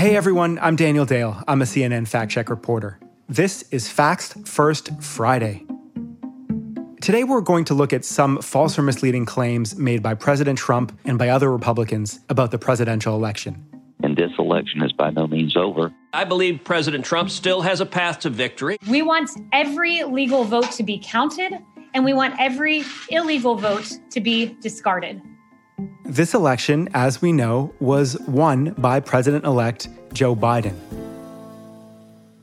Hey everyone, I'm Daniel Dale. I'm a CNN fact check reporter. This is Facts First Friday. Today, we're going to look at some false or misleading claims made by President Trump and by other Republicans about the presidential election. And this election is by no means over. I believe President Trump still has a path to victory. We want every legal vote to be counted, and we want every illegal vote to be discarded. This election, as we know, was won by President elect Joe Biden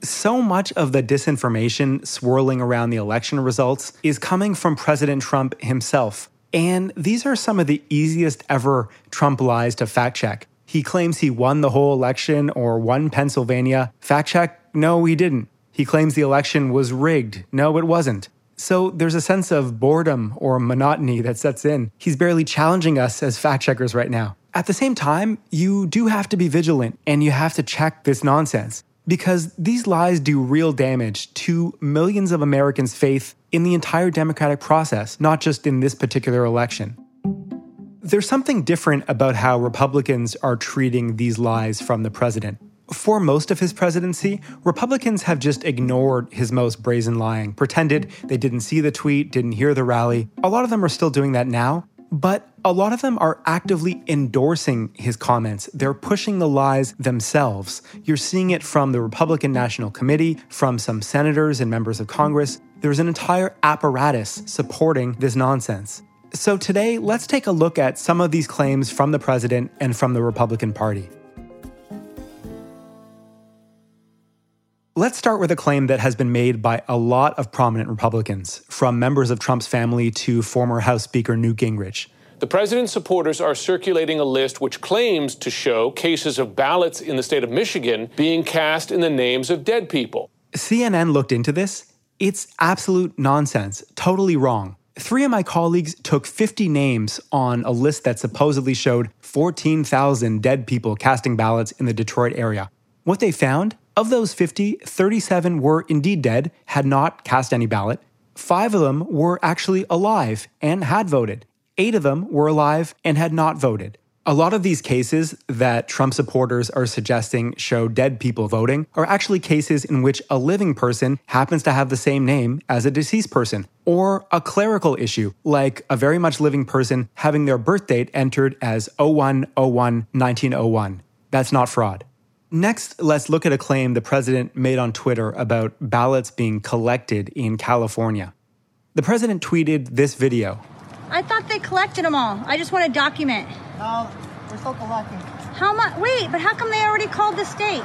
so much of the disinformation swirling around the election results is coming from President Trump himself. And these are some of the easiest ever Trump lies to fact check. He claims he won the whole election or won Pennsylvania. Fact check, no, he didn't. He claims the election was rigged. No, it wasn't. So there's a sense of boredom or monotony that sets in. He's barely challenging us as fact checkers right now. At the same time, you do have to be vigilant and you have to check this nonsense because these lies do real damage to millions of Americans' faith in the entire democratic process, not just in this particular election. There's something different about how Republicans are treating these lies from the president. For most of his presidency, Republicans have just ignored his most brazen lying, pretended they didn't see the tweet, didn't hear the rally. A lot of them are still doing that now, but a lot of them are actively endorsing his comments. They're pushing the lies themselves. You're seeing it from the Republican National Committee, from some senators and members of Congress. There's an entire apparatus supporting this nonsense. So today, let's take a look at some of these claims from the president and from the Republican Party. Let's start with a claim that has been made by a lot of prominent Republicans, from members of Trump's family to former House Speaker Newt Gingrich. The president's supporters are circulating a list which claims to show cases of ballots in the state of Michigan being cast in the names of dead people. CNN looked into this. It's absolute nonsense, totally wrong. Three of my colleagues took 50 names on a list that supposedly showed 14,000 dead people casting ballots in the Detroit area. What they found of those 50, 37 were indeed dead, had not cast any ballot. Five of them were actually alive and had voted. Eight of them were alive and had not voted. A lot of these cases that Trump supporters are suggesting show dead people voting are actually cases in which a living person happens to have the same name as a deceased person, or a clerical issue, like a very much living person having their birth date entered as 0101 1901. That's not fraud. Next, let's look at a claim the president made on Twitter about ballots being collected in California. The president tweeted this video. I thought they collected them all. I just want to document. No, we're still collecting. How much? Wait, but how come they already called the state?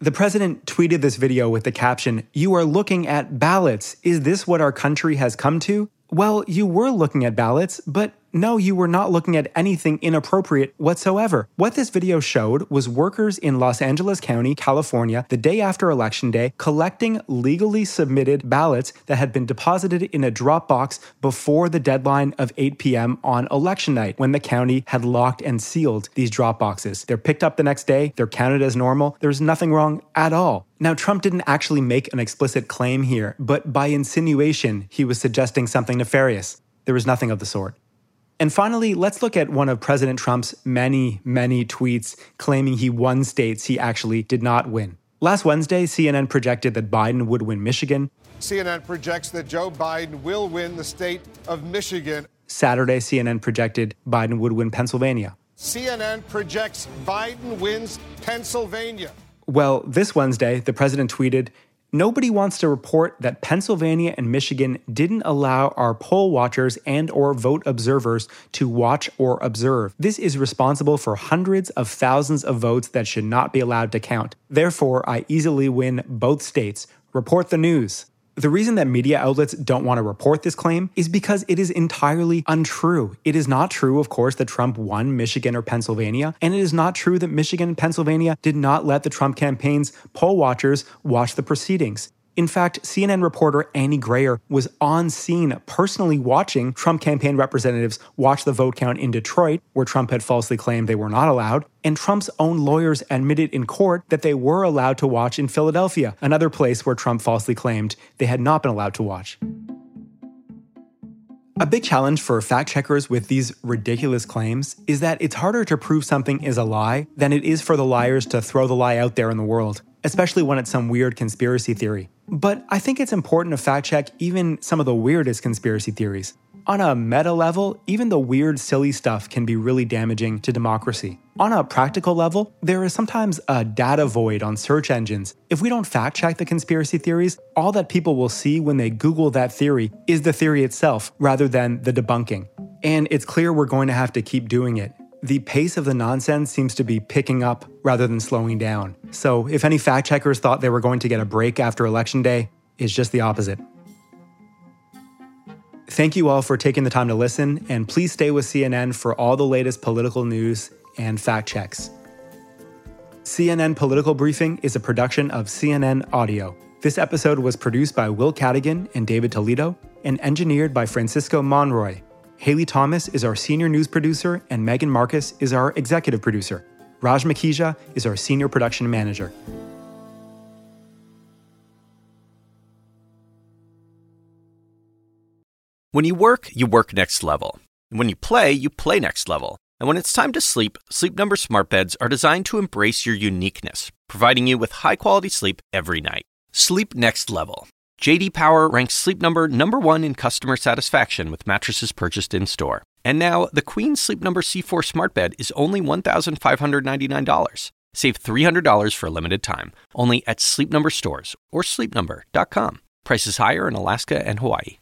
The president tweeted this video with the caption, You are looking at ballots. Is this what our country has come to? Well, you were looking at ballots, but no, you were not looking at anything inappropriate whatsoever. What this video showed was workers in Los Angeles County, California, the day after Election Day, collecting legally submitted ballots that had been deposited in a drop box before the deadline of 8 p.m. on election night when the county had locked and sealed these drop boxes. They're picked up the next day, they're counted as normal. There's nothing wrong at all. Now, Trump didn't actually make an explicit claim here, but by insinuation, he was suggesting something nefarious. There was nothing of the sort. And finally, let's look at one of President Trump's many, many tweets claiming he won states he actually did not win. Last Wednesday, CNN projected that Biden would win Michigan. CNN projects that Joe Biden will win the state of Michigan. Saturday, CNN projected Biden would win Pennsylvania. CNN projects Biden wins Pennsylvania. Well, this Wednesday, the president tweeted Nobody wants to report that Pennsylvania and Michigan didn't allow our poll watchers and or vote observers to watch or observe. This is responsible for hundreds of thousands of votes that should not be allowed to count. Therefore, I easily win both states. Report the news. The reason that media outlets don't want to report this claim is because it is entirely untrue. It is not true, of course, that Trump won Michigan or Pennsylvania, and it is not true that Michigan and Pennsylvania did not let the Trump campaign's poll watchers watch the proceedings. In fact, CNN reporter Annie Grayer was on scene personally watching Trump campaign representatives watch the vote count in Detroit, where Trump had falsely claimed they were not allowed, and Trump's own lawyers admitted in court that they were allowed to watch in Philadelphia, another place where Trump falsely claimed they had not been allowed to watch. A big challenge for fact checkers with these ridiculous claims is that it's harder to prove something is a lie than it is for the liars to throw the lie out there in the world, especially when it's some weird conspiracy theory. But I think it's important to fact check even some of the weirdest conspiracy theories. On a meta level, even the weird, silly stuff can be really damaging to democracy. On a practical level, there is sometimes a data void on search engines. If we don't fact check the conspiracy theories, all that people will see when they Google that theory is the theory itself rather than the debunking. And it's clear we're going to have to keep doing it. The pace of the nonsense seems to be picking up rather than slowing down. So, if any fact checkers thought they were going to get a break after Election Day, it's just the opposite. Thank you all for taking the time to listen, and please stay with CNN for all the latest political news and fact checks. CNN Political Briefing is a production of CNN Audio. This episode was produced by Will Cadigan and David Toledo and engineered by Francisco Monroy. Haley Thomas is our senior news producer, and Megan Marcus is our executive producer. Raj Makija is our senior production manager. When you work, you work next level. When you play, you play next level. And when it's time to sleep, Sleep Number smart beds are designed to embrace your uniqueness, providing you with high-quality sleep every night. Sleep next level. JD Power ranks Sleep Number number 1 in customer satisfaction with mattresses purchased in-store. And now, the Queen Sleep Number C4 smart bed is only $1,599. Save $300 for a limited time, only at Sleep Number stores or sleepnumber.com. Prices higher in Alaska and Hawaii.